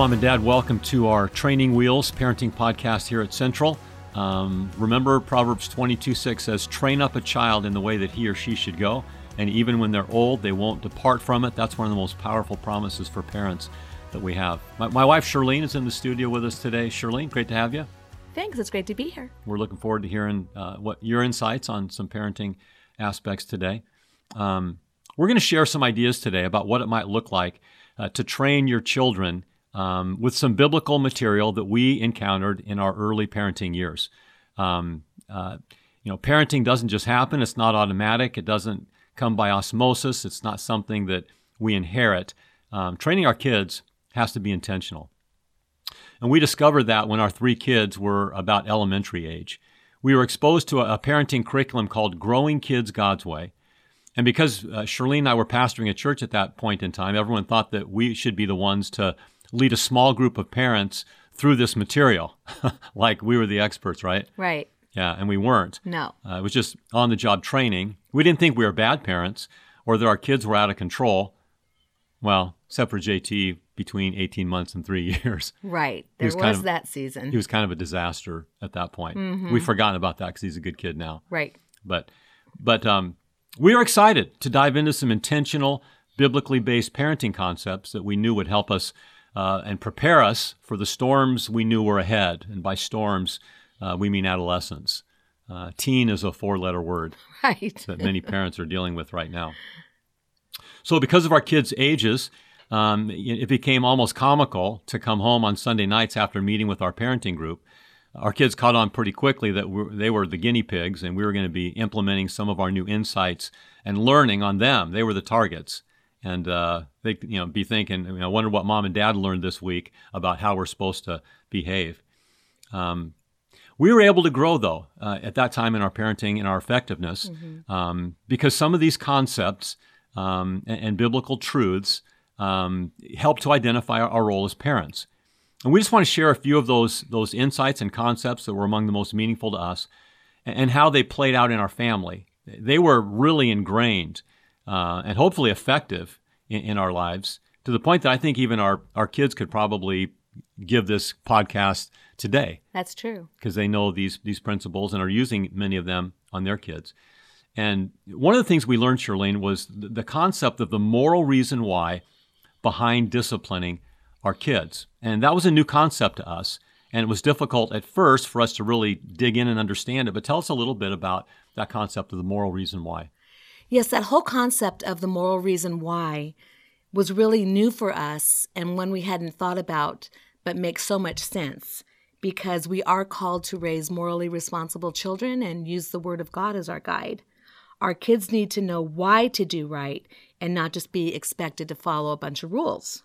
Mom and Dad. Welcome to our Training Wheels parenting podcast here at Central. Um, remember, Proverbs 22 6 says, Train up a child in the way that he or she should go, and even when they're old, they won't depart from it. That's one of the most powerful promises for parents that we have. My, my wife, Charlene, is in the studio with us today. Charlene, great to have you. Thanks. It's great to be here. We're looking forward to hearing uh, what your insights on some parenting aspects today. Um, we're going to share some ideas today about what it might look like uh, to train your children um, with some biblical material that we encountered in our early parenting years. Um, uh, you know, parenting doesn't just happen, it's not automatic, it doesn't come by osmosis, it's not something that we inherit. Um, training our kids has to be intentional. And we discovered that when our three kids were about elementary age. We were exposed to a, a parenting curriculum called Growing Kids God's Way. And because uh, Charlene and I were pastoring a church at that point in time, everyone thought that we should be the ones to lead a small group of parents through this material, like we were the experts, right? Right. Yeah, and we weren't. No. Uh, it was just on the job training. We didn't think we were bad parents or that our kids were out of control. Well, except for JT between 18 months and three years. Right. There was, was of, that season. He was kind of a disaster at that point. Mm-hmm. We've forgotten about that because he's a good kid now. Right. But, but um, we are excited to dive into some intentional, biblically based parenting concepts that we knew would help us uh, and prepare us for the storms we knew were ahead. And by storms, uh, we mean adolescence. Uh, teen is a four letter word right. that many parents are dealing with right now. So, because of our kids' ages, um, it became almost comical to come home on Sunday nights after meeting with our parenting group. Our kids caught on pretty quickly that we they were the guinea pigs, and we were going to be implementing some of our new insights and learning on them. They were the targets and uh, they you know be thinking, you know, I wonder what mom and dad learned this week about how we're supposed to behave. Um, we were able to grow though uh, at that time in our parenting and our effectiveness mm-hmm. um, because some of these concepts um, and, and, biblical truths um, help to identify our, our role as parents. And we just want to share a few of those those insights and concepts that were among the most meaningful to us, and, and how they played out in our family. They were really ingrained uh, and hopefully effective in, in, our lives to the point that I think even our, our kids could probably give this podcast today. That's true. Because they know these, these principles and are using many of them on their kids. And one of the things we learned, Charlene, was the, the concept of the moral reason why behind disciplining our kids. And that was a new concept to us. And it was difficult at first for us to really dig in and understand it. But tell us a little bit about that concept of the moral reason why. Yes, that whole concept of the moral reason why was really new for us and one we hadn't thought about, but makes so much sense because we are called to raise morally responsible children and use the Word of God as our guide. Our kids need to know why to do right and not just be expected to follow a bunch of rules.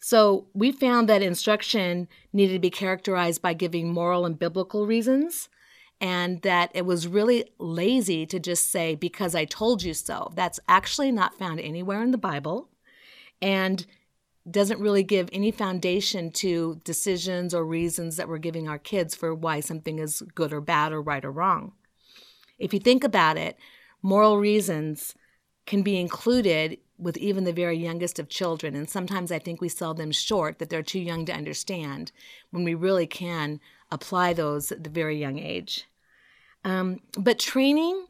So, we found that instruction needed to be characterized by giving moral and biblical reasons and that it was really lazy to just say, because I told you so. That's actually not found anywhere in the Bible and doesn't really give any foundation to decisions or reasons that we're giving our kids for why something is good or bad or right or wrong. If you think about it, moral reasons can be included with even the very youngest of children. And sometimes I think we sell them short, that they're too young to understand, when we really can apply those at the very young age. Um, but training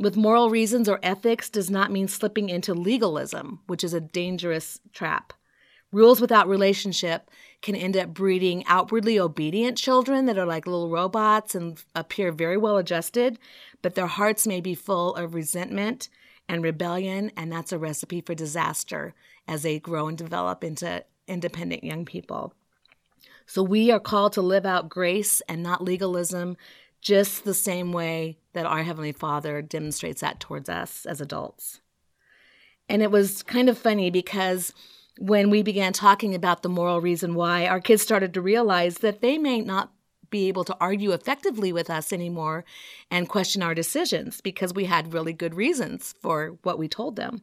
with moral reasons or ethics does not mean slipping into legalism, which is a dangerous trap. Rules without relationship can end up breeding outwardly obedient children that are like little robots and appear very well adjusted, but their hearts may be full of resentment and rebellion, and that's a recipe for disaster as they grow and develop into independent young people. So we are called to live out grace and not legalism, just the same way that our Heavenly Father demonstrates that towards us as adults. And it was kind of funny because when we began talking about the moral reason why, our kids started to realize that they may not be able to argue effectively with us anymore and question our decisions because we had really good reasons for what we told them.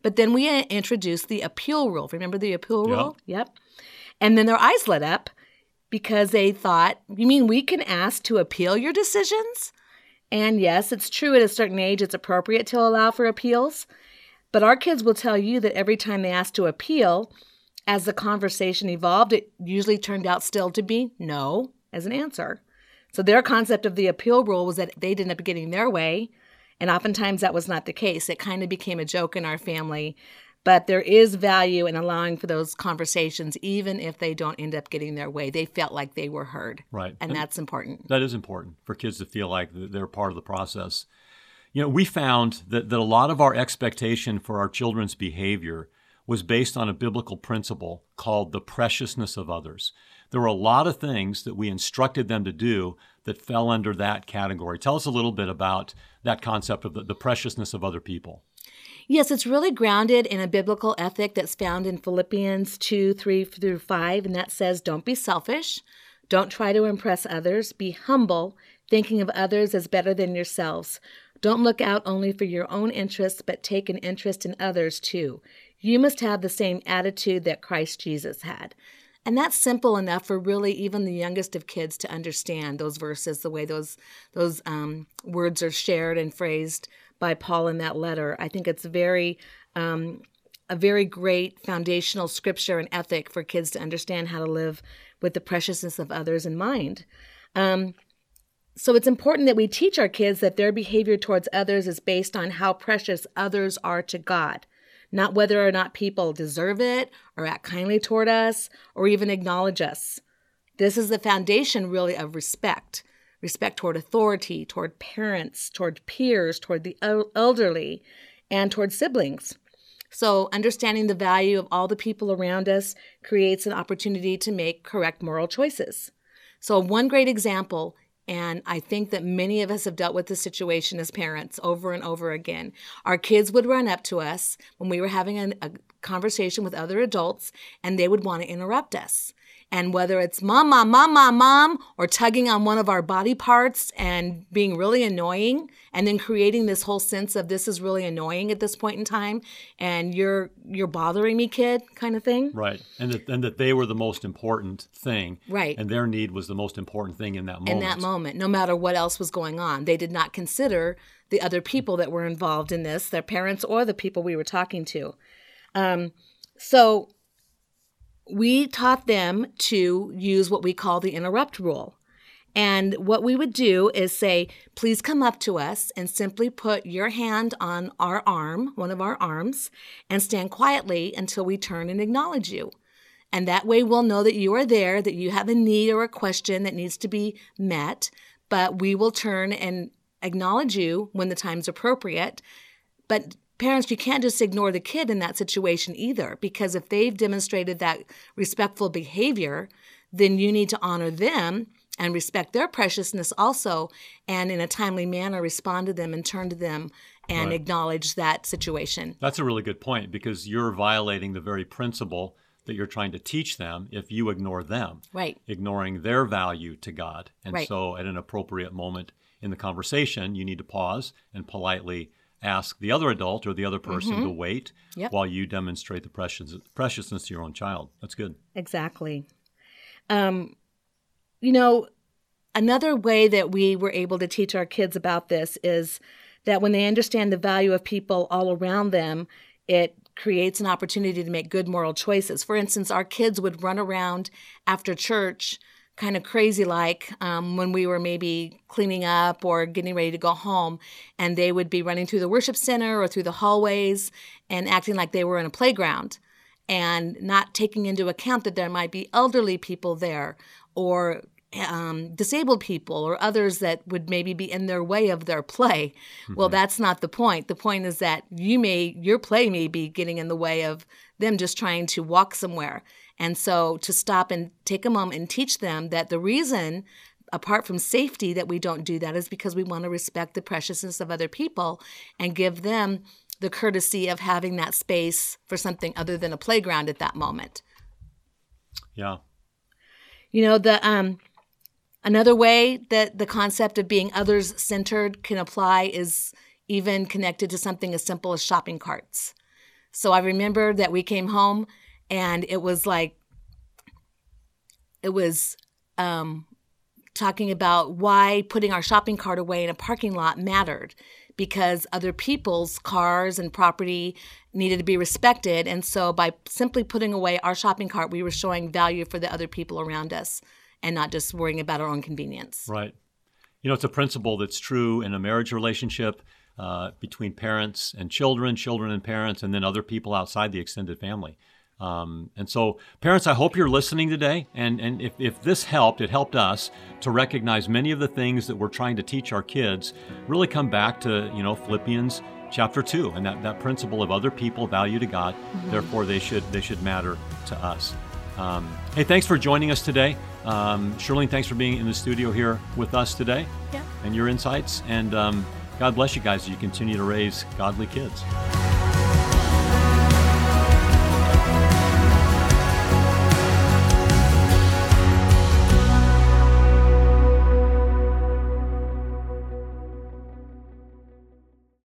But then we introduced the appeal rule. Remember the appeal rule? Yep. And then their eyes lit up because they thought, you mean we can ask to appeal your decisions? And yes, it's true at a certain age it's appropriate to allow for appeals. But our kids will tell you that every time they ask to appeal, as the conversation evolved, it usually turned out still to be no as an answer. So their concept of the appeal rule was that they'd end up getting their way. And oftentimes that was not the case. It kind of became a joke in our family. But there is value in allowing for those conversations, even if they don't end up getting their way. They felt like they were heard. Right. And, and that's important. That is important for kids to feel like they're part of the process. You know, we found that, that a lot of our expectation for our children's behavior was based on a biblical principle called the preciousness of others. There were a lot of things that we instructed them to do that fell under that category. Tell us a little bit about that concept of the, the preciousness of other people. Yes, it's really grounded in a biblical ethic that's found in Philippians 2 3 through 5, and that says, Don't be selfish. Don't try to impress others. Be humble, thinking of others as better than yourselves. Don't look out only for your own interests, but take an interest in others too. You must have the same attitude that Christ Jesus had. And that's simple enough for really even the youngest of kids to understand those verses, the way those those um, words are shared and phrased by Paul in that letter. I think it's very um, a very great foundational scripture and ethic for kids to understand how to live with the preciousness of others in mind. Um, so it's important that we teach our kids that their behavior towards others is based on how precious others are to God not whether or not people deserve it or act kindly toward us or even acknowledge us. This is the foundation, really, of respect respect toward authority, toward parents, toward peers, toward the elderly, and toward siblings. So, understanding the value of all the people around us creates an opportunity to make correct moral choices. So, one great example and I think that many of us have dealt with this situation as parents over and over again. Our kids would run up to us when we were having a, a conversation with other adults, and they would want to interrupt us. And whether it's mom, mom, mom, or tugging on one of our body parts and being really annoying, and then creating this whole sense of this is really annoying at this point in time, and you're you're bothering me, kid, kind of thing. Right, and that and that they were the most important thing. Right, and their need was the most important thing in that moment. In that moment, no matter what else was going on, they did not consider the other people that were involved in this, their parents or the people we were talking to. Um, so we taught them to use what we call the interrupt rule. And what we would do is say, please come up to us and simply put your hand on our arm, one of our arms, and stand quietly until we turn and acknowledge you. And that way we'll know that you are there, that you have a need or a question that needs to be met, but we will turn and acknowledge you when the time's appropriate. But parents, you can't just ignore the kid in that situation either, because if they've demonstrated that respectful behavior, then you need to honor them and respect their preciousness also, and in a timely manner respond to them and turn to them and right. acknowledge that situation. That's a really good point because you're violating the very principle that you're trying to teach them if you ignore them. Right. Ignoring their value to God. And right. so at an appropriate moment in the conversation, you need to pause and politely ask the other adult or the other person mm-hmm. to wait yep. while you demonstrate the precious, preciousness to your own child. That's good. Exactly. Um, you know, another way that we were able to teach our kids about this is that when they understand the value of people all around them, it creates an opportunity to make good moral choices. For instance, our kids would run around after church kind of crazy like um, when we were maybe cleaning up or getting ready to go home and they would be running through the worship center or through the hallways and acting like they were in a playground and not taking into account that there might be elderly people there or um, disabled people or others that would maybe be in their way of their play. Mm-hmm. Well, that's not the point. The point is that you may your play may be getting in the way of them just trying to walk somewhere. And so to stop and take a moment and teach them that the reason apart from safety that we don't do that is because we want to respect the preciousness of other people and give them the courtesy of having that space for something other than a playground at that moment. Yeah. You know, the um another way that the concept of being others centered can apply is even connected to something as simple as shopping carts. So I remember that we came home and it was like it was um talking about why putting our shopping cart away in a parking lot mattered because other people's cars and property needed to be respected. And so by simply putting away our shopping cart, we were showing value for the other people around us and not just worrying about our own convenience. Right. You know, it's a principle that's true in a marriage relationship uh, between parents and children, children and parents, and then other people outside the extended family. Um, and so, parents, I hope you're listening today. And, and if, if this helped, it helped us to recognize many of the things that we're trying to teach our kids really come back to, you know, Philippians chapter 2 and that, that principle of other people value to God, mm-hmm. therefore they should, they should matter to us. Um, hey, thanks for joining us today. Um, Shirley, thanks for being in the studio here with us today yeah. and your insights. And um, God bless you guys as you continue to raise godly kids.